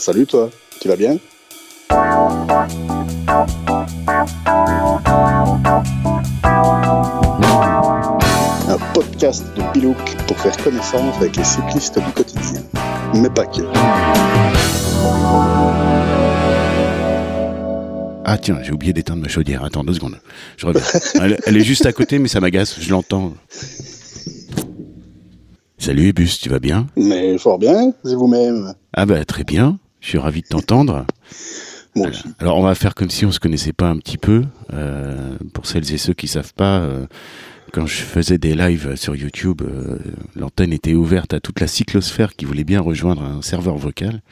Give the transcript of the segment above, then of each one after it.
Salut toi, tu vas bien? Un podcast de Pilouk pour faire connaissance avec les cyclistes du quotidien. Mais pas que. Ah tiens, j'ai oublié d'éteindre ma chaudière. Attends deux secondes. Je reviens. Elle, elle est juste à côté, mais ça m'agace. Je l'entends. Salut Ebus, tu vas bien? Mais fort bien, c'est vous-même. Ah bah très bien. Je suis ravi de t'entendre. Moi aussi. Alors on va faire comme si on se connaissait pas un petit peu. Euh, pour celles et ceux qui savent pas, euh, quand je faisais des lives sur YouTube, euh, l'antenne était ouverte à toute la cyclosphère qui voulait bien rejoindre un serveur vocal.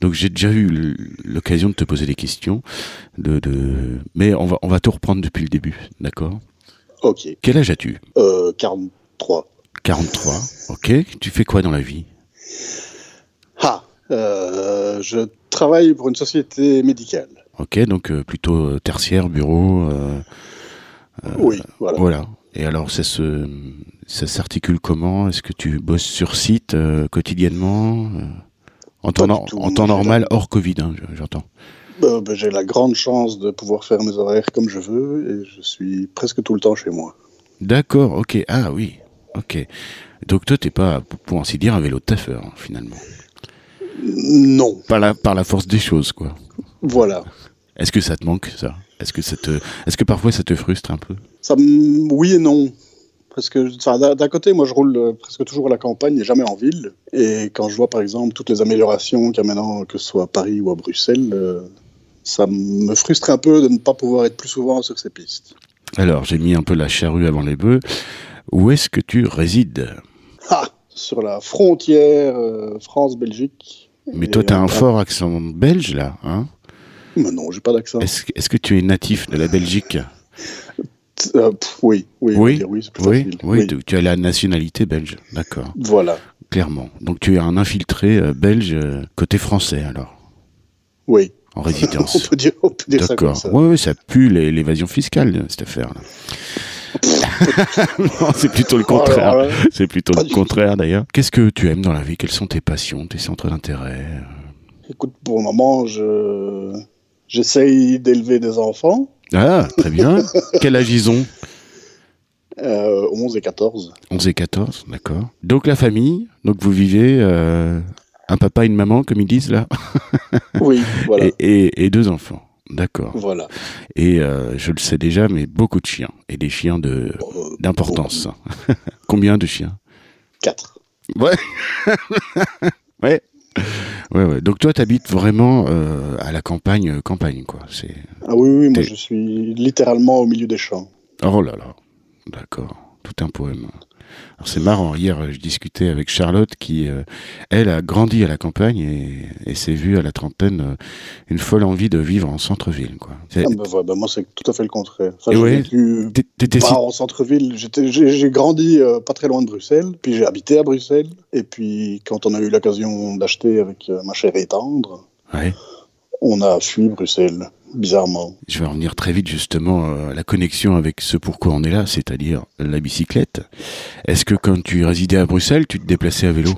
Donc j'ai déjà eu l'occasion de te poser des questions, de, de... mais on va on va tout reprendre depuis le début, d'accord? Ok. Quel âge as-tu? Euh, 43. 43. Ok. Tu fais quoi dans la vie? Ah euh, Je travaille pour une société médicale. Ok, donc euh, plutôt euh, tertiaire, bureau. euh, oui, voilà. Voilà. Et alors, ça se, ça s'articule comment? Est-ce que tu bosses sur site quotidiennement en, temps, tout, en normal, hors Covid, hein, je- j'entends. Euh, ben, J'ai la grande chance de pouvoir faire mes horaires comme je veux et je suis presque tout le temps chez moi. D'accord, ok. Ah oui, ok. Donc toi, t'es pas, pour- ainsi dire, un vélo de taffeur, hein, finalement. Non, Par la, par la force des choses, quoi. voilà. Est-ce que ça te manque, ça? Est-ce que, ça te, est-ce que parfois ça te frustre un peu? Ça, oui et non. Parce que d'un côté, moi, je roule euh, presque toujours à la campagne et jamais en ville. Et quand je vois, par exemple, toutes les améliorations qu'il y a maintenant, que ce soit à Paris ou à Bruxelles, euh, ça me frustre un peu de ne pas pouvoir être plus souvent sur ces pistes. Alors, j'ai mis un peu la charrue avant les bœufs. Où est-ce que tu résides? Ah Sur la frontière euh, France-Belgique. Mais Et, toi, t'as euh, un fort accent belge, là, hein? Mais non, j'ai pas d'accent. Est-ce que tu es natif de la Belgique? Euh, pff, oui, oui, Oui, oui, Oui, facile. oui, tu- tu as la nationalité belge, d'accord, Voilà, clairement. Donc tu es un infiltré euh, belge euh, côté français, alors, oui. en on résidence. peut dire, on peut dire ça comme D'accord. ça. Oui, oui, ça pue l'é- l'évasion fiscale, euh, cette affaire-là. non, c'est plutôt le contraire. Alors là, C'est plutôt Pas le contraire, d'ailleurs. Qu'est-ce que tu aimes dans la vie? Quelles sont tes passions, tes centres d'intérêt? Écoute, pour le moment, je j'essaye d'élever des enfants, Ah, très bien. Quel âge ils ont? Euh, 11 et 14. 11 et 14, d'accord. Donc la famille, donc vous vivez euh, un papa et une maman, comme ils disent là, Oui, voilà. et, et- et deux enfants. D'accord. Voilà. Et euh, je le sais déjà, mais beaucoup de chiens. Et des chiens de Euh, d'importance. Combien de chiens? 4. Ouais. ouais. Ouais, ouais. Donc toi, t'habites vraiment euh, à la campagne, campagne, quoi. C'est. Ah oui, oui, moi je suis littéralement au milieu des champs. Oh là là. D'accord. Tout un poème. Alors c'est marrant. Hier, je discutais avec Charlotte qui, euh, elle, a grandi à la campagne et, et s'est vue à la trentaine euh, une folle envie de vivre en centre-ville, quoi. Ah, bah, ouais, bah, moi c'est tout à fait le contraire. Enfin, ouais. vécu si pas en centre-ville. J'ai grandi euh, pas très loin de Bruxelles, puis j'ai habité à Bruxelles. Et puis quand on a eu l'occasion d'acheter avec ma chère et tendre, Ouais. On a fui Bruxelles, bizarrement. Je vais revenir très vite justement euh, à la connexion avec ce pourquoi on est là, c'est-à-dire la bicyclette. Est-ce que quand tu résidais à Bruxelles, tu te déplaçais à vélo?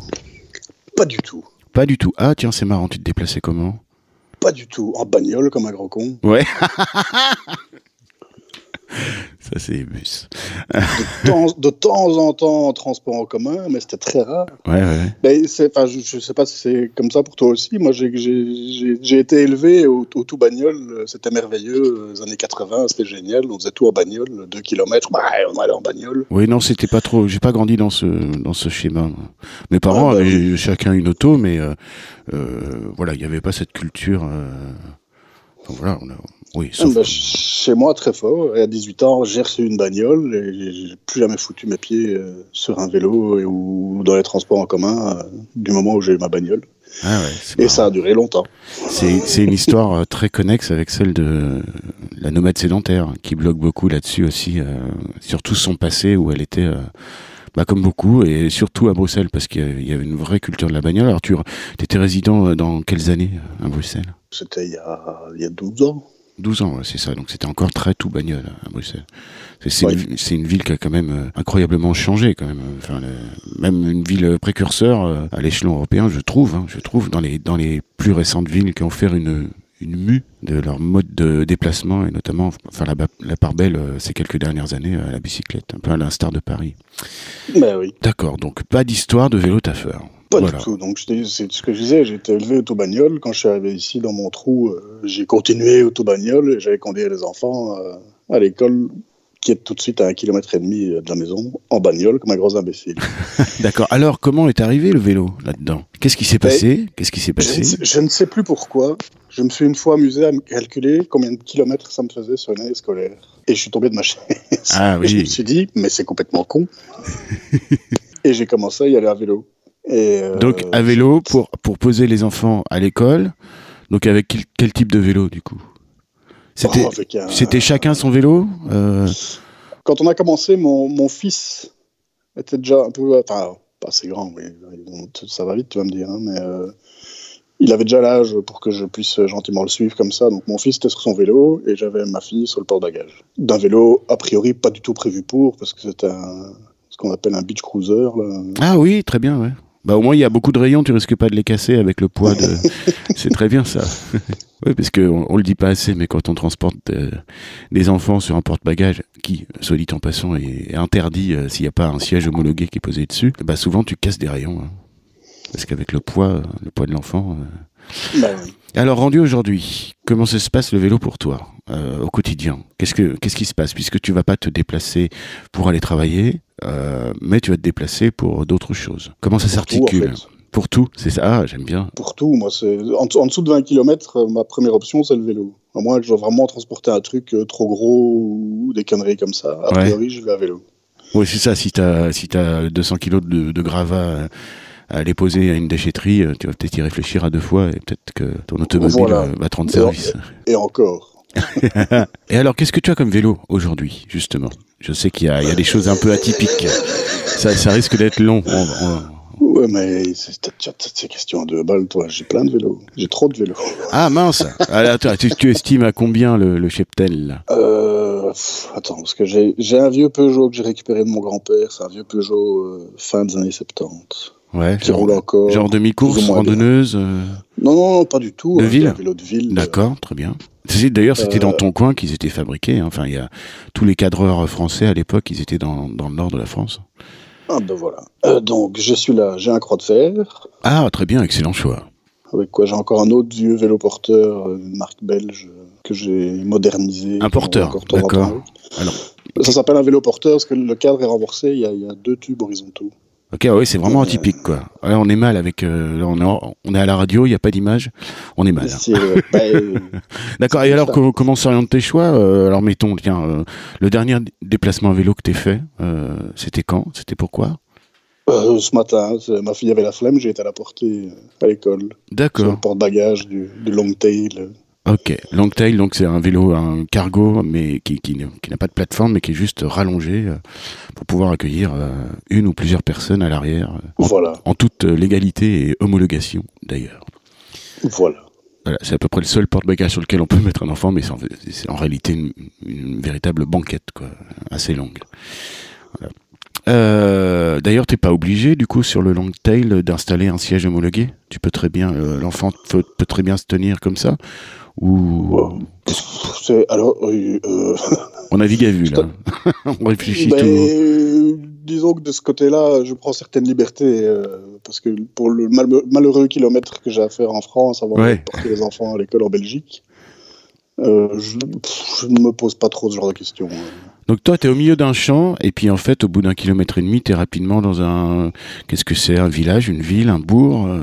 Pas du tout. Pas du tout. Ah tiens, c'est marrant, tu te déplaçais comment? Pas du tout. En bagnole comme un gros con. Ouais. Ça c'est bus. De temps, de temps en temps en transport en commun, mais c'était très rare. Ouais, ouais. Enfin, je ne sais pas si c'est comme ça pour toi aussi. Moi, j'ai- été élevé au, au tout bagnole. C'était merveilleux. Les années 80, c'était génial. On faisait tout en bagnole. 2 km, bah, on allait en bagnole. Oui, non, c'était pas trop. J'ai pas grandi dans ce dans ce schéma. Mes parents Ah, bah avaient chacun une auto, mais euh, euh, voilà, il n'y avait pas cette culture. euh, voilà, on a- oui, Ah, sauf. ben, chez moi, très fort. Et à 18 ans, j'ai reçu une bagnole et j'ai plus jamais foutu mes pieds euh, sur un vélo et- ou dans les transports en commun euh, du moment où j'ai eu ma bagnole. Ah ouais, Et ça a duré longtemps. C'est une histoire euh, très connexe avec celle de la nomade sédentaire, qui bloque beaucoup là-dessus aussi, euh, surtout son passé où elle était, euh, bah, comme beaucoup, et surtout à Bruxelles, parce qu'il y avait- une vraie culture de la bagnole. Alors, tu étais résident euh, dans quelles années à Bruxelles? C'était il, y a- il y a 12 ans. 12 ans, c'est ça. Donc c'était encore très tout bagnole à Bruxelles. C'est Ouais. une, ville qui a quand même euh, incroyablement changé, quand même. Enfin, le- même une ville précurseur euh, à l'échelon européen, je trouve. hein, je trouve dans les dans les plus récentes villes qui ont fait une une mue de leur mode de déplacement et notamment, enfin la, part belle euh, ces quelques dernières années à la bicyclette, un peu à l'instar de Paris. Ben oui. D'accord, donc pas d'histoire de vélo taffeur. Pas Voilà. du tout. Donc, c'est ce que je disais, j'ai été élevé auto-bagnole. Quand je suis arrivé ici, dans mon trou, euh, j'ai continué auto-bagnole et j'avais conduire les enfants euh, à l'école qui est tout de suite à un kilomètre et demi de la maison, en bagnole, comme un gros imbécile. D'accord. Alors, comment est arrivé le vélo là-dedans? Qu'est-ce qui s'est passé? Qu'est-ce qui s'est Je ne, passé? sais, je ne sais plus pourquoi. Je me suis une fois amusé à me calculer combien de kilomètres ça me faisait sur une année scolaire. Et je suis tombé de ma chaise. Ah Et je me oui. suis dit, mais c'est complètement con. et j'ai commencé à y aller à vélo. Et, euh, Donc, à vélo pour, pour poser les enfants à l'école. Donc, avec quel, quel type de vélo, du coup? C'était oh, un- c'était chacun son vélo Euh, Quand on a commencé, mon, mon fils était déjà un peu. Enfin, pas assez grand, oui. Ça va vite, tu vas me dire. hein, mais euh, il avait déjà l'âge pour que je puisse gentiment le suivre comme ça. Donc mon fils était sur son vélo et j'avais ma fille sur le porte-bagages. D'un vélo, a priori, pas du tout prévu pour, parce que c'était un, ce qu'on appelle un beach cruiser. Là. Ah oui, très bien, ouais. Bah, au moins, il y a beaucoup de rayons, tu risques pas de les casser avec le poids de. C'est très bien ça. oui, parce qu'on on le dit pas assez, mais quand on transporte euh, des enfants sur un porte-bagages, qui, soit dit en passant, est, est interdit euh, s'il n'y a pas un siège homologué qui est posé dessus, bah souvent tu casses des rayons. hein. Parce qu'avec le poids, euh, le poids de l'enfant. euh. Ben, Alors rendu aujourd'hui, comment ça se passe le vélo pour toi au quotidien? Qu'est-ce que qu'est-ce qui se passe? Puisque tu vas pas te déplacer pour aller travailler, mais tu vas te déplacer pour d'autres choses. Comment ça en s'articule? fait. Pour tout, c'est ça. Ah, j'aime bien. Pour tout, moi, c'est en, en dessous de 20 km, ma première option, c'est le vélo. À moins que je dois vraiment transporter un truc euh, trop gros ou des conneries comme ça. A Ouais. priori, je vais à vélo. Oui, c'est ça. Si t'as si t'as 200 kilos de, de gravats euh, à aller poser à une déchetterie, euh, tu vas peut-être y réfléchir à deux fois et peut-être que ton automobile Voilà. euh, va te rendre service. Et encore. Et alors, qu'est-ce que tu as comme vélo aujourd'hui, justement? Je sais qu'il y y a des choses un peu atypiques. Ça, ça risque d'être long. On- on- Ouais, mais c'est à deux balles, toi. J'ai plein de vélos. J'ai trop de vélos. Ah mince Alors, attends, tu, tu estimes à combien le, le cheptel Euh, pff, attends, parce que j'ai un vieux Peugeot que j'ai récupéré de mon grand-père. C'est un vieux Peugeot euh, fin des années 70. Ouais, Qui genre, roule encore. genre demi-course, randonneuse euh, Non, non, non, pas du tout. De hein, ville vélo de ville. D'accord, très bien. D'ailleurs, c'était dans ton coin qu'ils étaient fabriqués. hein. Enfin, il y a tous les cadreurs français à l'époque, ils étaient dans, dans le nord de la France. Ah ben voilà. Euh, donc, je suis là. J'ai un croix de fer. Ah, très bien, excellent choix. Avec quoi J'ai encore un autre vieux vélo porteur, une marque belge, que j'ai modernisé. Un porteur, d'accord. Alors, Ça s'appelle un vélo porteur parce que le cadre est renversé. Il y a, il y a deux tubes horizontaux. Ok, oui, c'est vraiment atypique, quoi. On est mal avec. euh, on, est on est à la radio, il n'y a pas d'image, on est mal. hein. C'est, euh, D'accord. Et alors, co- comment s'orientent tes choix Euh, Alors, mettons, tiens, le dernier déplacement à vélo que t'es fait, c'était quand? C'était pourquoi? Euh, ce matin, ma fille avait la flemme, j'ai été la porter à l'école. Sur le D'accord. porte-bagages du, du long tail. Ok. Longtail, donc c'est un vélo, un cargo, mais qui, qui, qui n'a pas de plateforme, mais qui est juste rallongé euh, pour pouvoir accueillir euh, une ou plusieurs personnes à l'arrière, euh, en, Voilà, en toute légalité et homologation, d'ailleurs. voilà. Voilà, c'est à peu près le seul porte-bagages sur lequel on peut mettre un enfant, mais c'est en, réalité une, une véritable banquette, quoi, assez longue. Voilà. Euh, D'ailleurs, t'es pas obligé, du coup, sur le long tail, d'installer un siège homologué? Tu peux très bien, euh, l'enfant peut, peut très bien se tenir comme ça? Ou. C'est- Alors, euh, euh, on navigue à vue là. on réfléchit ben, tout. euh, disons que de ce côté-là, je prends certaines libertés. euh, parce que pour le mal- malheureux kilomètre que j'ai à faire en France avant Ouais. de porter les enfants à l'école en Belgique, euh, je, pff, je ne me pose pas trop ce genre de questions. Donc toi, t'es au milieu d'un champ, et puis en fait, au bout d'un kilomètre et demi, t'es rapidement dans un, qu'est-ce que c'est, un village, une ville, un bourg. euh,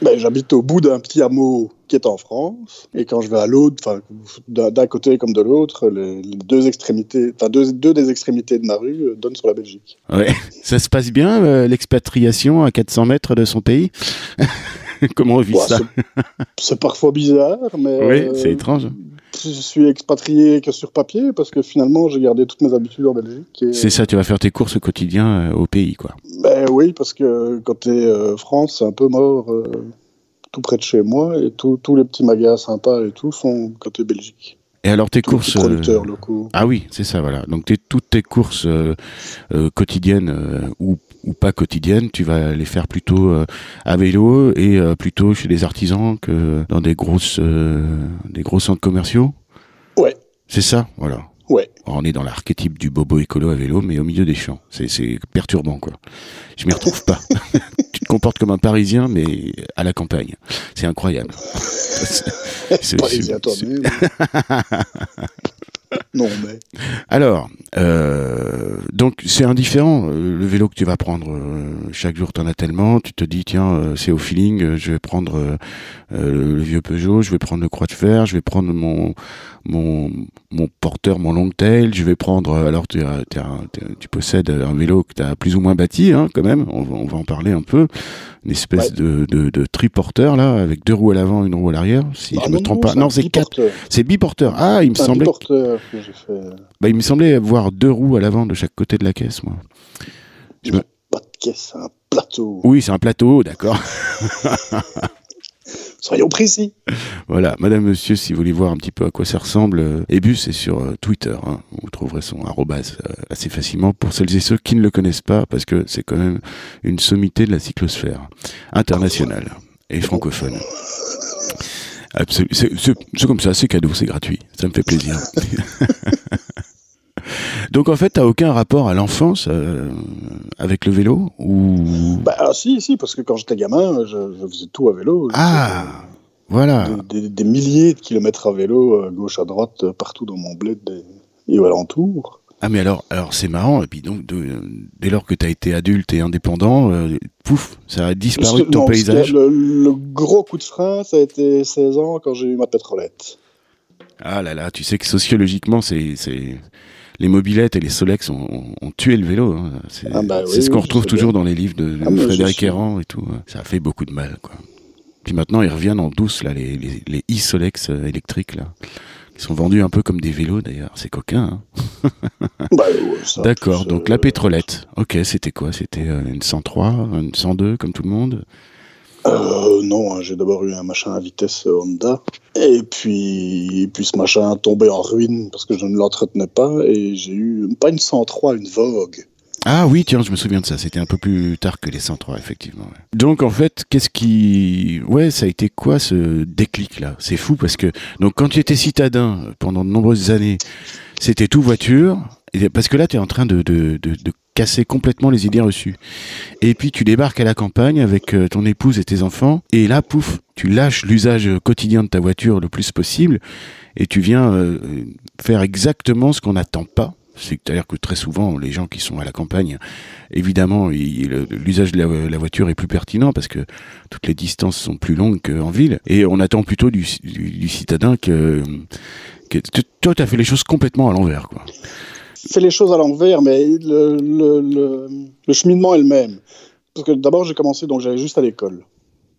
Ben, J'habite au bout d'un petit hameau qui est en France, et quand je vais à l'autre, d'un côté comme de l'autre, les, les deux extrémités, enfin deux, deux des extrémités de ma rue euh, donnent sur la Belgique. Ouais. Ça se passe bien, euh, l'expatriation à 400 mètres de son pays? Comment on vit Ouais, ça? c'est- parfois bizarre, mais Oui, c'est étrange. Je suis expatrié que sur papier parce que finalement j'ai gardé toutes mes habitudes en Belgique. et- C'est ça, tu vas faire tes courses au quotidien euh, au pays, quoi. Ben oui, parce que côté euh, France, c'est un peu mort euh, tout près de chez moi et tous les petits magasins sympas et tout sont côté Belgique. Et alors tes Tous courses petits producteurs locaux. Ah oui, c'est ça, voilà. Donc t'es- toutes tes courses euh, euh, quotidiennes euh, ou, ou pas quotidiennes, tu vas les faire plutôt euh, à vélo et euh, plutôt chez des artisans que dans des grosses, euh, des gros centres commerciaux. Ouais, C'est ça, voilà. ouais. On est dans l'archétype du bobo écolo à vélo, mais au milieu des champs. C'est, perturbant, quoi. Je m'y retrouve pas. tu te comportes comme un Parisien, mais à la campagne. C'est incroyable. C'est- Parisien toi-même. non, mais. Alors, euh, donc c'est indifférent euh, le vélo que tu vas prendre. euh, chaque jour, tu en as tellement. Tu te dis, tiens, euh, c'est au feeling. je vais prendre le, vieux Peugeot, je vais prendre le Croix de Fer, je vais prendre mon mon, mon porteur, mon. Je vais prendre. alors, tu, tu possèdes un vélo que tu as plus ou moins bâti, hein, quand même. On va en parler un peu. Une espèce Ouais. de, de, de triporteur là, avec deux roues à l'avant, une roue à l'arrière. Si Ah je me non, trompe non, pas. Non, c'est quatre. biporteur. C'est biporteur. Ah, il me semblait. que fait. Bah, il me semblait avoir deux roues à l'avant de chaque côté de la caisse, moi. Je me- Pas de caisse, c'est un plateau. Oui, c'est un plateau, d'accord. Soyons précis. voilà, madame, monsieur, si vous voulez voir un petit peu à quoi ça ressemble, euh, Ebus c'est sur euh, Twitter. hein. Vous trouverez son arrobase euh, assez facilement pour celles et ceux qui ne le connaissent pas, parce que c'est quand même une sommité de la cyclosphère internationale et francophone. C'est comme ça, c'est cadeau, c'est gratuit. Ça me fait plaisir. Donc en fait, t'as aucun rapport à l'enfance euh, avec le vélo ou? Bah, ah, si, si, parce que quand j'étais gamin, je, je faisais tout à vélo. Ah, voilà. Des, des- des milliers de kilomètres à vélo, euh, gauche à droite, euh, partout dans mon bled et, alentours. Ah mais alors, alors c'est marrant. Et puis donc, de- dès lors que tu as été adulte et indépendant, euh, pouf, ça a disparu de ton non, paysage. Le, le gros coup de frein, ça a été 16 ans quand j'ai eu ma pétrolette. Ah là là, tu sais que sociologiquement, c'est c'est les mobilettes et les Solex ont, ont- ont tué le vélo. hein. C'est Ah bah oui, ce qu'on retrouve toujours bien. dans les livres de, de Ah, Frédéric suis- Errand et tout. hein. Ça a fait beaucoup de mal, quoi. Puis maintenant, ils reviennent en douce là, les les, les e-Solex euh, électriques là, qui sont vendus un peu comme des vélos d'ailleurs. C'est coquin. hein. Bah, ouais, D'accord. Donc euh, la pétrolette. Ok, c'était quoi? C'était euh, une 103, une 102 comme tout le monde? Euh, non, hein, j'ai d'abord eu un machin à vitesse euh, Honda. Et puis, puis ce machin tombé en ruine parce que je ne l'entretenais pas. Et j'ai eu, pas une 103, une Vogue. Ah oui, tiens, je me souviens de ça. C'était un peu plus tard que les 103, effectivement. Donc en fait, qu'est-ce qui, ouais, ça a été quoi ce déclic là C'est fou parce que donc quand tu étais citadin pendant de nombreuses années, c'était tout voiture. Parce que là, tu es en train de, de, de casser complètement les idées reçues. Et puis tu débarques à la campagne avec euh, ton épouse et tes enfants, et là, pouf, tu lâches l'usage quotidien de ta voiture le plus possible, et tu viens euh, faire exactement ce qu'on n'attend pas. C'est-à-dire que très souvent, les gens qui sont à la campagne, évidemment, l'usage de la, voiture est plus pertinent parce que toutes les distances sont plus longues qu'en ville. Et on attend plutôt du citadin que, que toi, tu as fait les choses complètement à l'envers, quoi. Fait les choses à l'envers, mais le, le, le, le cheminement est le même. Parce que d'abord, j'ai commencé, donc j'allais juste à l'école.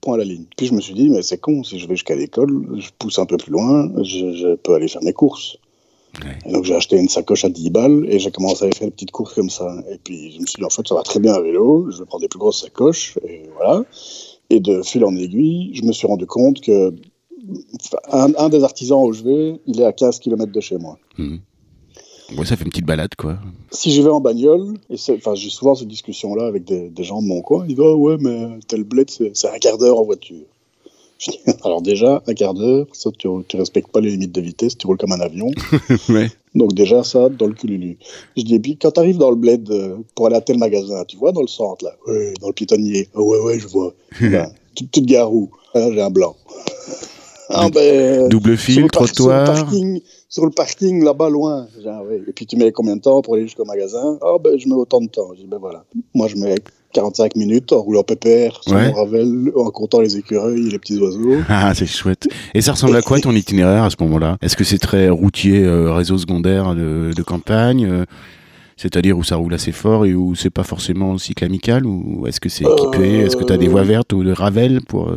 Point à la ligne. Puis je me suis dit, mais c'est con, si je vais jusqu'à l'école, je pousse un peu plus loin, je, je peux aller faire mes courses. Ouais. Et donc j'ai acheté une sacoche à 10 balles et j'ai commencé à aller faire des petites courses comme ça. Et puis je me suis dit, en fait, ça va très bien à vélo, je vais prendre des plus grosses sacoches, et voilà. Et de fil en aiguille, je me suis rendu compte que un, un des artisans où je vais, il est à 15 km de chez moi. Mhm. Ouais, ça fait une petite balade, quoi. Si j'y vais en bagnole, et enfin, j'ai souvent cette discussion-là avec des, des gens de mon coin, ils disent Ah ouais, mais tel bled, c'est un quart d'heure en voiture. Je dis, Alors, déjà, un quart d'heure, ça, tu, tu respectes pas les limites de vitesse, tu roules comme un avion. ouais. Donc, déjà, ça, dans le cululu. Je dis Et puis, quand tu arrives dans le bled euh, pour aller à tel magasin, tu vois, dans le centre, là, ouais, dans le piétonnier, Ah ouais, ouais, je vois. Ben, tu, tu te gares où? Ah, J'ai un blanc. Ah, ben, Double fil, trottoir. parking, sur le parking là-bas loin. Ah ouais. Et puis tu mets combien de temps pour aller jusqu'au magasin? Ah ben je mets autant de temps. Je dis ben voilà. Moi je mets 45 minutes en roulant pépère sur Ouais. mon ravel, en comptant les écureuils et les petits oiseaux. Ah, c'est chouette. Et ça ressemble à quoi ton itinéraire à ce moment-là? Est-ce que c'est très routier, euh, réseau secondaire de, de campagne euh, C'est-à-dire où ça roule assez fort et où c'est pas forcément cycle amical Ou est-ce que c'est équipé? Euh, Est-ce que tu as des voies vertes ou de Ravel pour...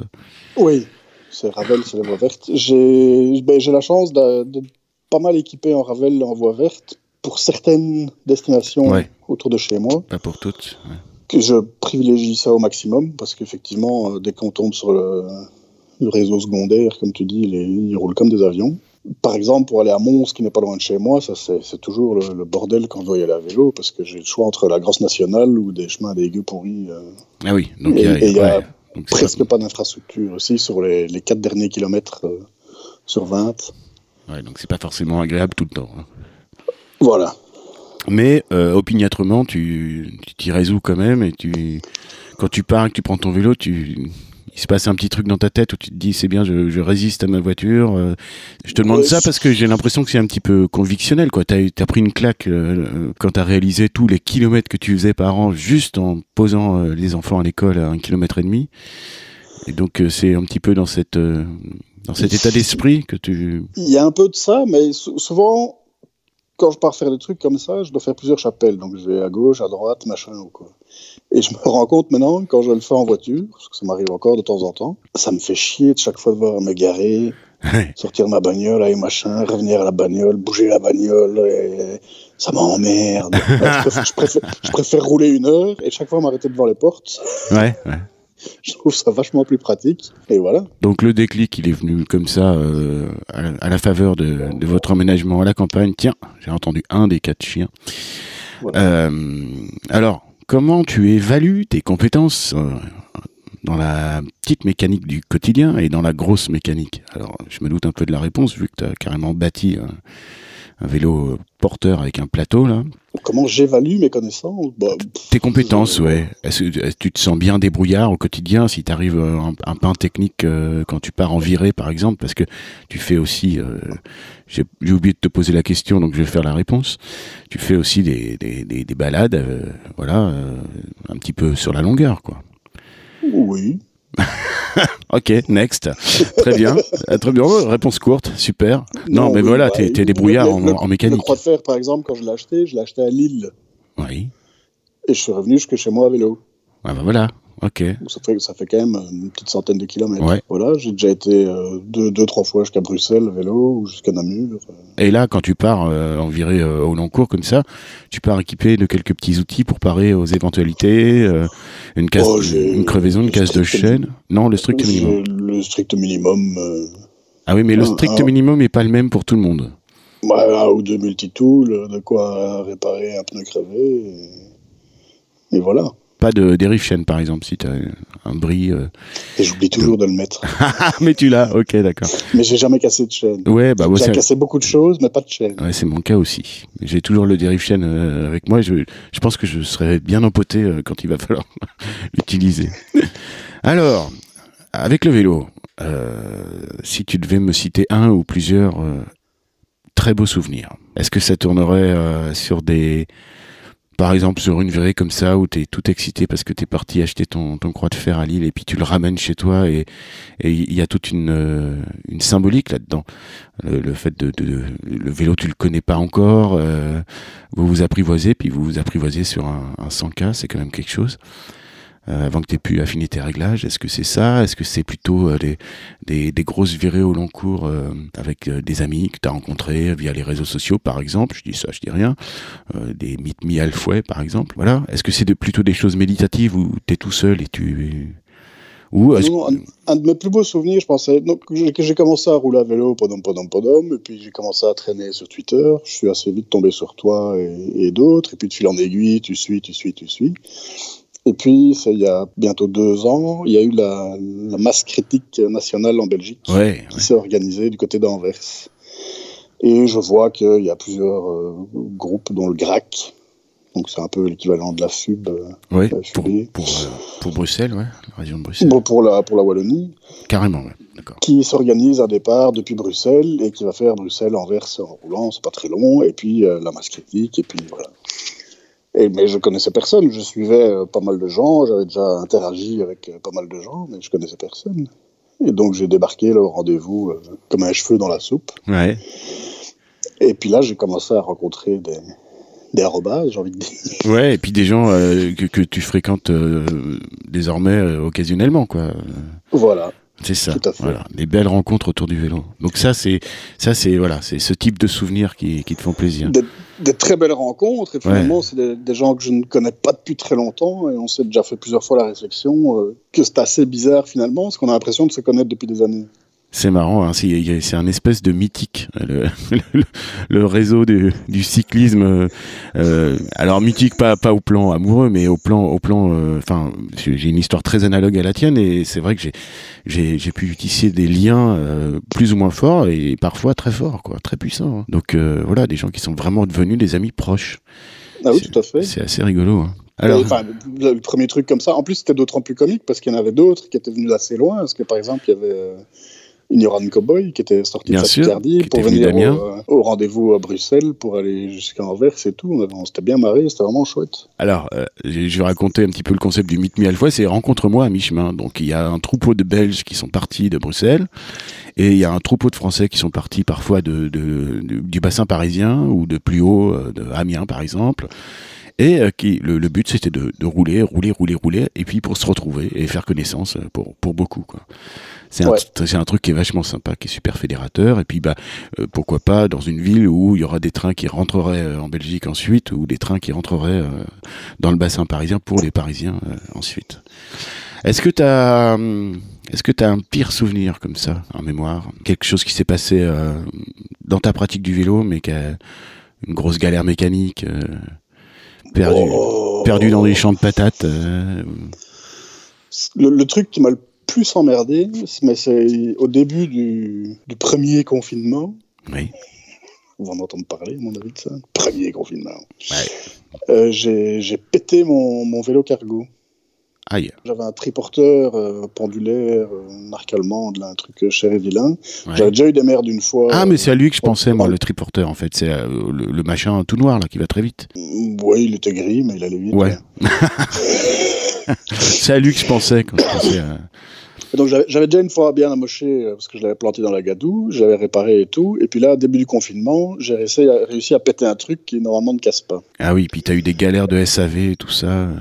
Oui, c'est Ravel, c'est la voie verte. J'ai ben, la chance de, de pas mal équiper en Ravel en voie verte pour certaines destinations Ouais. autour de chez moi. Pas pour toutes. ouais. que je privilégie ça au maximum parce qu'effectivement, euh, dès qu'on tombe sur le, le réseau secondaire, comme tu dis, il, est- il roule comme des avions. par exemple, pour aller à Mons, qui n'est pas loin de chez moi, ça c'est toujours le, bordel quand je dois y aller à vélo, parce que j'ai le choix entre la Grosse Nationale ou des chemins dégueux pourris. Euh. Ah oui, donc il y a, presque pas, d'infrastructure aussi sur les, les 4 derniers kilomètres euh, sur 20. Ouais, donc c'est pas forcément agréable tout le temps. Hein. Voilà. Mais euh, opiniâtrement, tu t'y résous quand même et tu quand tu pars, que tu prends ton vélo, tu il se passe un petit truc dans ta tête où tu te dis c'est bien, je, résiste à ma voiture. Euh. je te demande ça parce que j'ai l'impression que c'est un petit peu convictionnel. Tu as, as, pris une claque euh, quand tu as réalisé tous les kilomètres que tu faisais par an juste en posant euh, les enfants à l'école à un kilomètre et demi. Et donc c'est un petit peu dans cette dans cet état d'esprit que tu. Il y a un peu de ça, mais souvent quand je pars faire des trucs comme ça, je dois faire plusieurs chapelles. Donc je vais à gauche, à droite, machin ou quoi. Et je me rends compte maintenant, quand je le fais en voiture, parce que ça m'arrive encore de temps en temps, ça me fait chier de chaque fois de voir me garer, sortir ma bagnole et machin, revenir à la bagnole, bouger la bagnole, et ça m'emmerde. je, préfère, je, préfère, rouler une heure et chaque fois m'arrêter devant les portes. Ouais, ouais je trouve ça vachement plus pratique. Et voilà. Donc le déclic, il est venu comme ça, euh, à, la, faveur de, votre emménagement à la campagne. Tiens, j'ai entendu un des quatre chiens. Euh, alors, comment tu évalues tes compétences euh, dans la petite mécanique du quotidien et dans la grosse mécanique? Alors, je me doute un peu de la réponse, vu que tu as carrément bâti un vélo porteur avec un plateau là. Comment j'évalue mes connaissances? Bah, Tes compétences, ouais. Est-ce que tu te sens bien débrouillard au quotidien si tu arrives un, un pain technique euh, quand tu pars en virée par exemple? Parce que tu fais aussi, euh, j'ai oublié de te poser la question donc je vais faire la réponse. Tu fais aussi des, des, des, balades, euh, voilà, un petit peu sur la longueur quoi. Oui. Ok, next. Très bien. Euh, très bien. Réponse courte, super. Non, mais voilà, t'es es débrouillard en, en, mécanique. Le croix de fer, par exemple, quand je l'ai acheté, je l'ai acheté à Lille. Oui. Et je suis revenu jusque chez moi à vélo. Ah bah voilà. Ok. Ça fait, ça fait quand même une petite centaine de kilomètres. Voilà, j'ai déjà été euh, deux, deux, trois fois jusqu'à Bruxelles, vélo, ou jusqu'à Namur. Et là, quand tu pars euh, en virée euh, au long cours comme ça, tu pars équipé de quelques petits outils pour parer aux éventualités, une, casse, oh, une crevaison, une casse de chaîne? Non, le strict minimum. Le strict minimum. Ah oui, mais le strict minimum n'est pas le même pour tout le monde. un ou deux multitools, de quoi réparer un pneu crevé. et voilà pas de dérive chaîne par exemple si tu as un bris. Euh, et j'oublie toujours de... le mettre. mais tu l'as, ok, d'accord. Mais j'ai jamais cassé de chaîne. Ouais, bah J'ai cassé beaucoup de choses, mais pas de chaîne. Ouais, c'est mon cas aussi. J'ai toujours le dérive chaîne euh, avec moi. je, je, pense que je serai bien empoté euh, quand il va falloir l'utiliser. Alors, avec le vélo, si tu devais me citer un ou plusieurs très beaux souvenirs, est-ce que ça tournerait sur des par exemple sur une virée comme ça où tu es tout excité parce que tu es parti acheter ton, ton, croix de fer à Lille et puis tu le ramènes chez toi et il y a toute une, euh, une symbolique là-dedans. Le, fait de, le vélo tu le connais pas encore, euh, vous vous apprivoisez puis vous vous apprivoisez sur un, un 100K, c'est quand même quelque chose. Euh, avant que tu aies pu affiner tes réglages Est-ce que c'est ça? Est-ce que c'est plutôt euh, des, des, grosses virées au long cours euh, avec des amis que tu as rencontrés via les réseaux sociaux, par exemple? Je dis ça, je dis rien. des mythes mis à fouet, par exemple. Voilà. Est-ce que c'est de, plutôt des choses méditatives où tu es tout seul et tu... Ou un, de mes plus beaux souvenirs, je pensais donc, j'ai commencé à rouler à vélo, podom, podom, podom, et puis j'ai commencé à traîner sur Twitter. Je suis assez vite tombé sur toi et, et d'autres, et puis de fil en aiguille, tu suis, tu suis, tu suis. Et puis, il y a bientôt deux ans, il y a eu la, masse critique nationale en Belgique qui s'est organisée du côté d'Anvers. Et je vois qu'il y a plusieurs euh, groupes, dont le GRAC, donc c'est un peu l'équivalent de la FUB. Euh, oui, pour, pour, euh, pour, Bruxelles, ouais, la région de Bruxelles. pour, la, pour la Wallonie. Carrément, ouais, d'accord. Qui s'organise un départ depuis Bruxelles et qui va faire Bruxelles-Anvers en roulant, c'est pas très long, et puis la masse critique, et puis voilà. Et, mais je connaissais personne. Je suivais euh, pas mal de gens. J'avais déjà interagi avec euh, pas mal de gens, mais je connaissais personne. Et donc j'ai débarqué le rendez-vous euh, comme un cheveu dans la soupe. Ouais. Et puis là, j'ai commencé à rencontrer des, des arrobas, j'ai envie de dire. Ouais, et puis des gens que, que, tu fréquentes désormais occasionnellement, quoi. Voilà. C'est ça. Voilà, des belles rencontres autour du vélo. Donc ça, c'est ça, c'est voilà, c'est ce type de souvenirs qui, qui te font plaisir. Des, très belles rencontres. Et finalement, c'est des, gens que je ne connais pas depuis très longtemps. Et on s'est déjà fait plusieurs fois la réflexion euh, que c'est assez bizarre finalement, parce qu'on a l'impression de se connaître depuis des années. C'est marrant, hein, c'est un espèce de mythique, le, le, le réseau du, du cyclisme. euh, euh, alors mythique, pas pas au plan amoureux, mais au plan au plan. euh, Enfin, j'ai une histoire très analogue à la tienne, et c'est vrai que j'ai pu tisser des liens euh, plus ou moins forts et parfois très forts, quoi, très puissants. hein. Donc euh, voilà, des gens qui sont vraiment devenus des amis proches. Ah oui, C'est- tout à fait. C'est assez rigolo. hein. Alors, Enfin, le, premier truc comme ça. En plus, c'était d'autant plus comique parce qu'il y en avait d'autres qui étaient venus d'assez loin. Parce que, par exemple, il y avait euh, Ignorant Cowboy qui était sorti Bien de sa Picardie pour venir au, euh, au rendez-vous à Bruxelles pour aller jusqu'à Anvers et tout. On, s'était bien marré, c'était vraiment chouette. Alors, euh, je vais raconter un petit peu le concept du Meet Me à la fois, c'est rencontre-moi à mi-chemin. Donc, il y a un troupeau de Belges qui sont partis de Bruxelles, et il y a un troupeau de Français qui sont partis parfois de, de- de- du bassin parisien ou de plus haut, euh, de Amiens par exemple. Et qui, le, le but, c'était de, de rouler, rouler, rouler, rouler, et puis pour se retrouver et faire connaissance pour, pour beaucoup. quoi. C'est un, Ouais. truc qui est vachement sympa, qui est super fédérateur. Et puis, bah, euh, pourquoi pas dans une ville où il y aura des trains qui rentreraient euh, en Belgique ensuite, ou des trains qui rentreraient euh, dans le bassin parisien pour les Parisiens ensuite. Est-ce que tu as, est-ce que tu as un pire souvenir comme ça en mémoire? Quelque chose qui s'est passé euh, dans ta pratique du vélo, mais qui a une grosse galère mécanique, euh, perdu, Oh. perdu dans des champs de patates. euh, Le, le truc qui m'a le plus emmerdé, c'est- mais c'est au début du, du premier confinement. oui. On va en entendre parler, à mon avis, de ça. Premier confinement. Ouais. Euh, J'ai pété mon, mon vélo cargo. Aïe. J'avais un triporteur euh, pendulaire, euh, marque allemande, là, un truc euh, cher et vilain. Ouais. J'avais déjà eu des merdes une fois. Ah, mais c'est à lui que je pensais, moi, le triporteur, en fait. C'est le, le machin tout noir, là, qui va très vite. Oui, il était gris, mais il allait vite. Ouais. C'est à lui que je pensais quand je pensais à... Et Donc j'avais déjà une fois bien amoché euh, parce que je l'avais planté dans la gadoue, j'avais réparé et tout. Et puis là, début du confinement, j'ai réussi, à- réussi à péter un truc qui normalement ne casse pas. Ah oui, puis t'as eu des galères de SAV et tout ça. euh.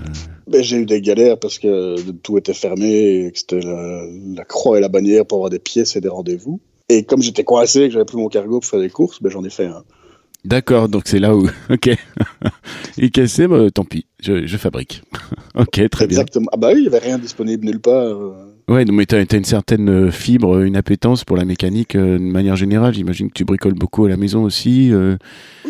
Ben, j'ai eu des galères parce que tout était fermé et que c'était la, la croix et la bannière pour avoir des pièces et des rendez-vous. Et comme j'étais coincé et que j'avais plus mon cargo pour faire des courses, ben, j'en ai fait un. D'accord, donc c'est là où... Ok. Il cassé, bah, tant pis, je, je fabrique. ok, très bien. Exactement. Ah bah oui, il n'y avait rien disponible nulle part. Euh. Ouais, mais t'as as une certaine euh, fibre, une appétence pour la mécanique euh, de manière générale. J'imagine que tu bricoles beaucoup à la maison aussi. euh.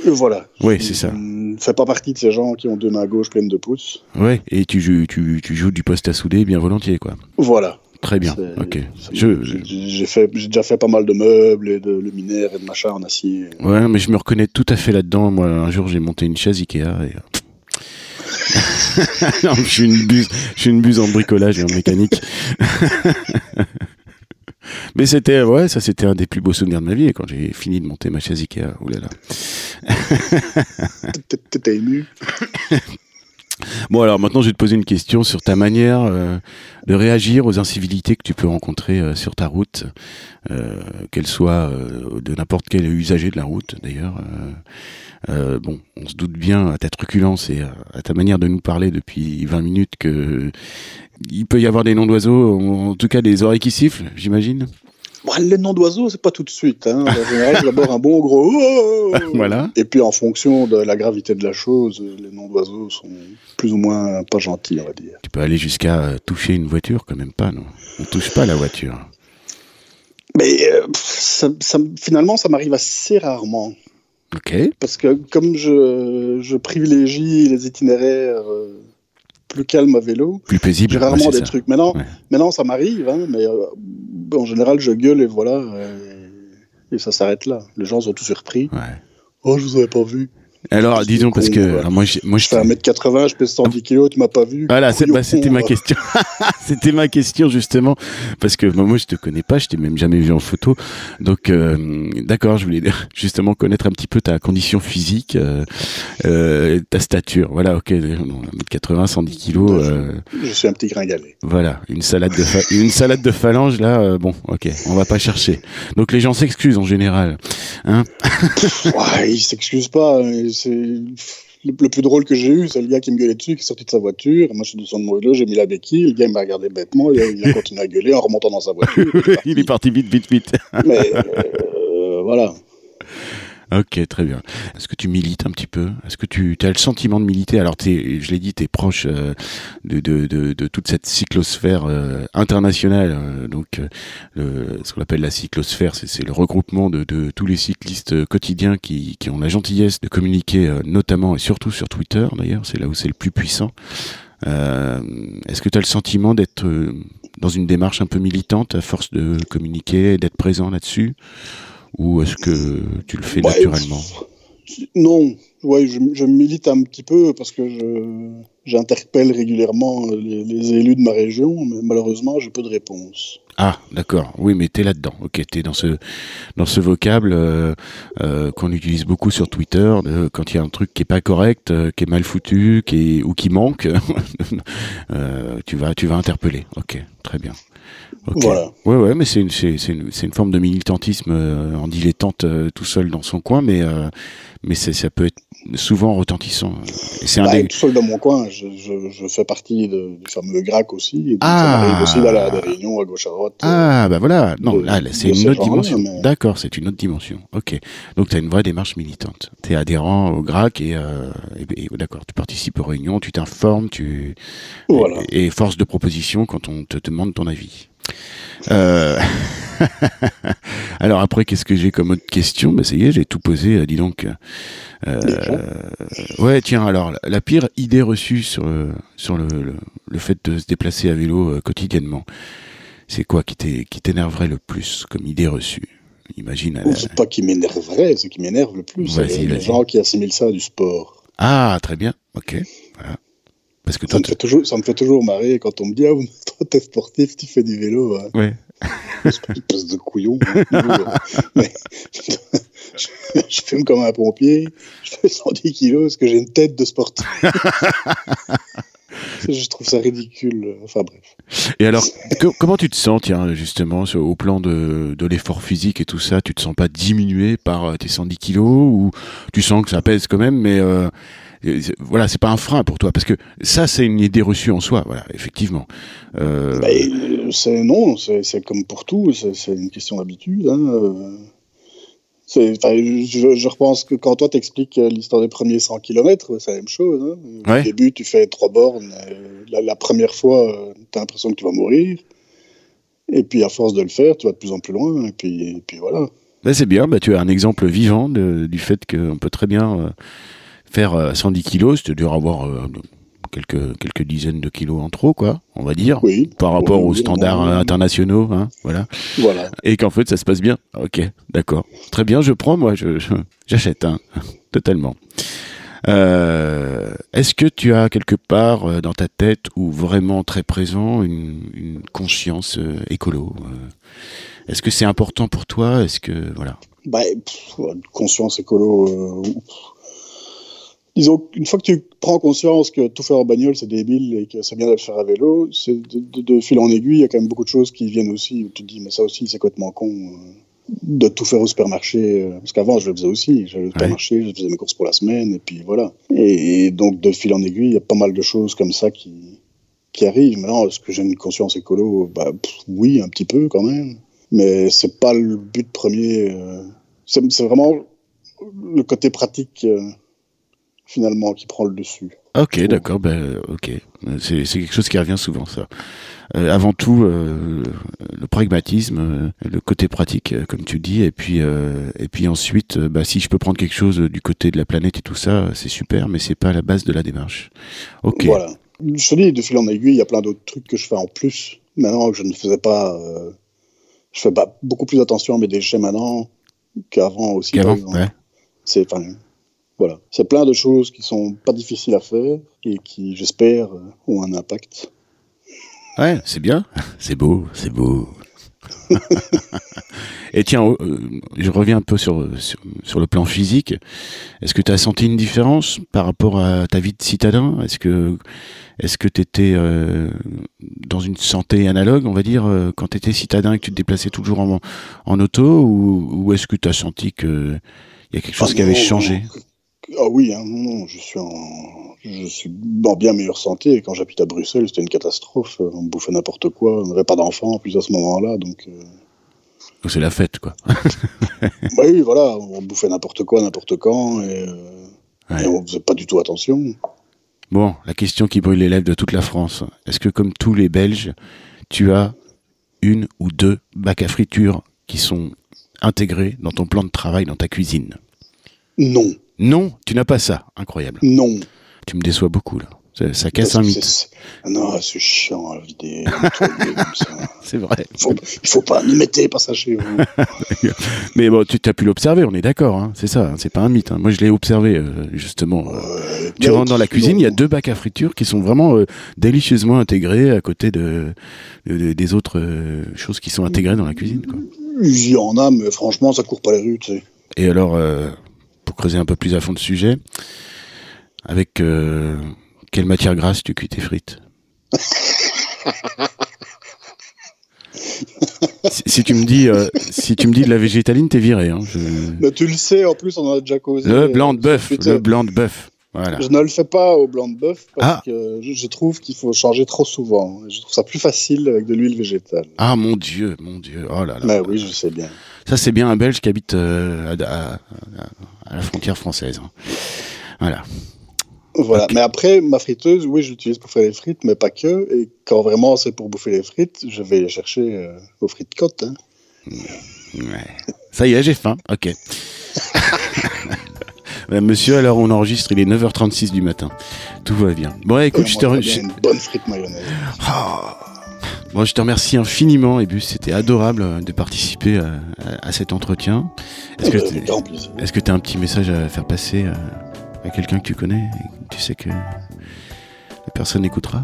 Voilà. Ouais, c'est ça. Je fais pas partie de ces gens qui ont deux mains gauches pleines de pouces. Ouais, et tu joues, tu, tu joues du poste à souder bien volontiers, quoi. Voilà. Très bien, ok. J'ai j'ai fait, j'ai déjà fait pas mal de meubles et de luminaires et de machins en acier. Ouais, mais je me reconnais tout à fait là-dedans. Moi, un jour, j'ai monté une chaise Ikea et... non, je suis une buse, je suis une buse en bricolage et en mécanique. mais c'était, ouais, ça c'était un des plus beaux souvenirs de ma vie quand j'ai fini de monter ma chaise Ikea. T'étais ému. Bon, alors maintenant, je vais te poser une question sur ta manière euh, de réagir aux incivilités que tu peux rencontrer euh, sur ta route, euh, qu'elles soient de n'importe quel usager de la route, d'ailleurs. Bon, on se doute bien à ta truculence et à, ta manière de nous parler depuis 20 minutes que il peut y avoir des noms d'oiseaux, en tout cas des oreilles qui sifflent, j'imagine? Bon, les noms d'oiseaux, c'est pas tout de suite. Hein. En général, d'abord un bon gros. Oh Voilà. Et puis en fonction de la gravité de la chose, les noms d'oiseaux sont plus ou moins pas gentils, on va dire. Tu peux aller jusqu'à euh, toucher une voiture, quand même pas, non? On touche pas la voiture. Mais euh, pff, ça, ça- finalement, ça m'arrive assez rarement. Ok. Parce que comme je, je privilégie les itinéraires euh, plus calmes à vélo, Plus paisible. j'ai rarement des ça. trucs. Maintenant, Ouais. maintenant ça m'arrive, hein, mais euh, en général, je gueule et voilà. Et, et ça s'arrête là. Les gens sont tous surpris. Ouais. Oh, je vous avais pas vu. Alors, disons, parce que alors moi, j'ai- moi, Je je fais 1m80, je pèse 110 kg, tu m'as pas vu. Voilà, bah, c'était ma va. question. c'était ma question justement parce que bah, moi je te connais pas, je t'ai même jamais vu en photo. Donc euh, d'accord, je voulais justement connaître un petit peu ta condition physique, euh, euh, ta stature. Voilà, ok, non, 1m80, 110 kilos. euh, Je suis un petit gringalet. voilà, une salade de une salade de phalange là. bon, ok, on va pas chercher. Donc les gens s'excusent en général. Hein Ouais, il s'excuse pas. hein, C'est le, plus drôle que j'ai eu, c'est le gars qui me gueulait dessus, qui est sorti de sa voiture. Moi, je suis descendu de mon vélo, j'ai mis la béquille. Le gars, il m'a regardé bêtement. Il a, il a continué à gueuler en remontant dans sa voiture. Il est parti vite, vite, vite. Mais euh, voilà. Ok, très bien. Est-ce que tu milites un petit peu? Est-ce que tu as le sentiment de militer? Alors, je l'ai dit, tu es proche euh, de, toute cette cyclosphère euh, internationale. Euh, donc, ce qu'on appelle la cyclosphère, c'est le regroupement de, tous les cyclistes quotidiens qui ont la gentillesse de communiquer, notamment et surtout sur Twitter, d'ailleurs, c'est là où c'est le plus puissant. Est-ce que tu as le sentiment d'être dans une démarche un peu militante à force de communiquer, d'être présent là-dessus? Ou est-ce que tu le fais naturellement? Non, ouais, je, je, milite un petit peu parce que j'interpelle régulièrement les, les, élus de ma région, mais malheureusement, j'ai peu de réponses. Ah, d'accord. Oui, mais tu es là-dedans. Ok, tu es dans ce, dans ce vocable euh, euh, qu'on utilise beaucoup sur Twitter. quand il y a un truc qui est pas correct, euh, qui est mal foutu, qui est, ou qui manque, tu, vas, tu vas interpeller. Ok, très bien. Voilà. Ouais, ouais, mais c'est une, c'est, une, c'est une forme de militantisme euh, en dilettante euh, tout seul dans son coin, mais, euh, mais ça peut être souvent retentissant. Et c'est un bah, Tout seul dans mon coin, je, je, je fais partie de, du fameux GRAC aussi. Et ah. Ça m'arrive aussi d'aller à des réunions à gauche à droite. Ah, bah voilà. Non, là, c'est une autre dimension. D'accord, c'est une autre dimension. Ok. Donc, tu as une vraie démarche militante. Tu es adhérent au GRAC et, et, d'accord, tu participes aux réunions, tu t'informes, tu. Voilà. Et, et force de proposition quand on te demande ton avis. Euh... Alors après, qu'est-ce que j'ai comme autre question? Bah ça y est, j'ai tout posé. Euh, dis donc. Euh... Ouais, tiens. Alors, la pire idée reçue sur sur le, le, fait de se déplacer à vélo quotidiennement, c'est quoi qui t'énerverait le plus comme idée reçue? Imagine. C'est pas qui m'énerverait, c'est qui m'énerve le plus. C'est les gens qui assimilent ça à du sport. Ah, très bien. Ok. Voilà. Parce que ça, me fait toujours, ça me fait toujours marrer quand on me dit Ah, toi, t'es sportif, tu fais du vélo. Hein. Ouais. Espèce de couillon. Mais, je, je fume comme un pompier, je fais 110 kilos parce que j'ai une tête de sportif. je trouve ça ridicule. Enfin bref. Et alors, comment tu te sens, tiens, justement, au plan de, de l'effort physique et tout ça Tu te sens pas diminué par euh, tes 110 kilos ou tu sens que ça pèse quand même, mais euh, voilà, c'est pas un frein pour toi, parce que ça, c'est une idée reçue en soi, voilà, effectivement. Euh... Bah, c'est non, c'est comme pour tout, c'est une question d'habitude. Hein. Euh. Je, je, repense que quand toi t'expliques l'histoire des premiers 100 km, c'est la même chose. Hein. Au début, tu fais trois bornes. La, la, première fois, tu as l'impression que tu vas mourir. Et puis, à force de le faire, tu vas de plus en plus loin. Et puis, et puis voilà. Bah, c'est bien, bah, tu as un exemple vivant de, du fait qu'on peut très bien euh, faire 110 euh, kilos, c'est-à-dire avoir euh, quelques, quelques dizaines de kilos en trop, quoi, on va dire, par rapport aux standards internationaux, hein, voilà. voilà. Et qu'en fait, ça se passe bien. Ok, d'accord. Très bien, je prends, moi, j'achète, hein, totalement. Euh, Est-ce que tu as quelque part euh, dans ta tête ou vraiment très présent une, une conscience écolo Est-ce que c'est important pour toi? Est-ce que voilà bah, conscience écolo, disons, une fois que tu prends conscience que tout faire en bagnole, c'est débile et que c'est bien de le faire à vélo, c'est de, fil en aiguille, il y a quand même beaucoup de choses qui viennent aussi où tu te dis, mais ça aussi, c'est complètement con euh, de tout faire au supermarché. Euh, parce qu'avant, je le faisais aussi. J'allais au supermarché, je faisais mes courses pour la semaine, et puis voilà. Et, donc, de fil en aiguille, il y a pas mal de choses comme ça qui, qui arrivent. Maintenant, est-ce que j'ai une conscience écolo bah, Oui, un petit peu quand même. Mais c'est pas le but premier. Euh, c'est vraiment le côté pratique finalement qui prend le dessus. Ok, d'accord, ben, ok. C'est quelque chose qui revient souvent, ça. Euh, avant tout, euh, le pragmatisme, euh, le côté pratique, comme tu dis, et puis, et puis ensuite, bah, si je peux prendre quelque chose du côté de la planète et tout ça, c'est super, mais c'est pas la base de la démarche. Ok. Voilà. Je te dis, de fil en aiguille, il y a plein d'autres trucs que je fais en plus, maintenant que je ne faisais pas. je fais pas beaucoup plus attention à mes déchets maintenant qu'avant aussi. Qu'avant, ouais. C'est, voilà, c'est plein de choses qui sont pas difficiles à faire et qui, j'espère, ont un impact. Ouais, c'est bien, c'est beau, c'est beau. et tiens, euh, je reviens un peu sur, sur, le plan physique. Est-ce que tu as senti une différence par rapport à ta vie de citadin? Est-ce que est-ce que tu étais euh, dans une santé analogue, on va dire, euh, quand tu étais citadin et que tu te déplaçais toujours en, en auto Ou, est-ce que tu as senti qu'il y a quelque chose qui avait changé? Ah oui, hein, non, je suis en, je suis en bien meilleure santé. quand j'habite à Bruxelles, c'était une catastrophe. On bouffait n'importe quoi. On n'avait pas d'enfants en plus à ce moment-là, donc. Euh... C'est la fête, quoi. oui, voilà, on bouffait n'importe quoi, n'importe quand, et, euh, Ouais. et on faisait pas du tout attention. Bon, la question qui brûle les lèvres de toute la France. Est-ce que, comme tous les Belges, tu as une ou deux bacs à friture qui sont intégrés dans ton plan de travail, dans ta cuisine? Non, Non, tu n'as pas ça. Incroyable. non. Tu me déçois beaucoup, là. Ça, ça casse Parce un mythe. Non, c'est chiant à vider. C'est vrai. Il faut, faut pas, ne mettez pas ça chez vous. Mais bon, tu as pu l'observer, on est d'accord. hein. C'est ça, hein, c'est pas un mythe. hein. Moi, je l'ai observé, euh, justement. euh, Tu rentres dans la cuisine, il y a deux bacs à friture qui sont vraiment euh, délicieusement intégrés à côté de, de- des autres choses qui sont intégrées dans la cuisine. Quoi. Il y en a, mais franchement, ça court pas les rues, tu sais. Et alors, pour creuser un peu plus à fond le sujet, avec euh, quelle matière grasse tu cuis tes frites si, si tu me dis, euh, si tu me dis de la végétaline, t'es viré. Hein, je- Mais tu le sais, en plus, on en a déjà causé. Le euh, blanc de bœuf, Twitter. le blanc de bœuf. Voilà. Je ne le fais pas au blanc de bœuf parce Ah. que je, trouve qu'il faut changer trop souvent. Je trouve ça plus facile avec de l'huile végétale. Ah mon dieu, mon dieu. Oh là là. Mais oui, je sais bien. Ça, c'est bien un Belge qui habite euh, à, à- à la frontière française. hein. Voilà. Mais après, ma friteuse, oui, je l'utilise pour faire les frites, mais pas que. Et quand vraiment c'est pour bouffer les frites, je vais les chercher euh, aux frites côtes. Hein. Ouais. Ça y est, j'ai faim. Ok. Euh, Monsieur, alors on enregistre, il est 9h36 du matin. Tout va bien. Bon, écoute, Et je te, moi, re- très bien je- une bonne frite mayonnaise. Ah. Bon, je te remercie infiniment, Ebus. C'était adorable euh, de participer à, à- à cet entretien. Est-ce que Euh, tu as un petit message à faire passer à, à quelqu'un que tu connais et tu sais que la personne écoutera?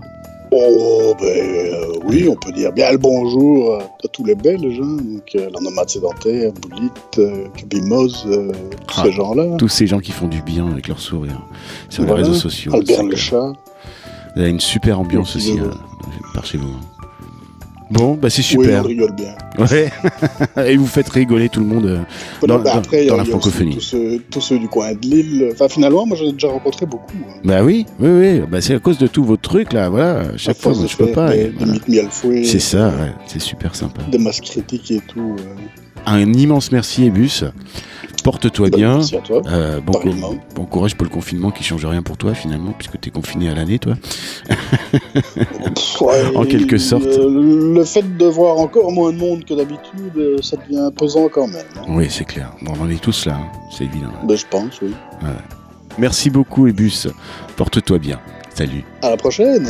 Oh, ben euh, oui, on peut dire bien le bonjour euh, à tous les Belges. Hein. Donc, euh, sédentaire, Boulit, euh, Cubimoz, euh, tous Ah, ces gens-là. Tous ces gens qui font du bien avec leur sourire sur Voilà. les réseaux sociaux. Albert le chat. Il y a une super ambiance aussi euh, par chez vous. Bon, bah c'est Oui, super. on rigole bien. Ouais. Et vous faites rigoler tout le monde. euh, Dans- après, dans la francophonie. Tous ceux, tous ceux du coin de Lille. Enfin, finalement, moi, j'en ai déjà rencontré beaucoup. hein. Bah oui, oui, oui. Bah c'est à cause de tous vos trucs là. Voilà. Chaque À fois, moi, je peux pas. Des, des C'est ça, ouais. C'est super sympa. Des masses critiques et tout. euh. Un immense merci, Ebus. Porte-toi Ben, bien. Merci à toi. Euh, bon, courage pour le confinement qui change rien pour toi finalement, puisque tu es confiné à l'année, toi. Ouais, en quelque sorte. le fait de voir encore moins de monde que d'habitude, euh, ça devient pesant quand même. hein. Oui, c'est clair. Bon, on en est tous là, hein. c'est évident. Ben, je pense, oui. Merci beaucoup, Ebus. Porte-toi bien. Salut. À la prochaine.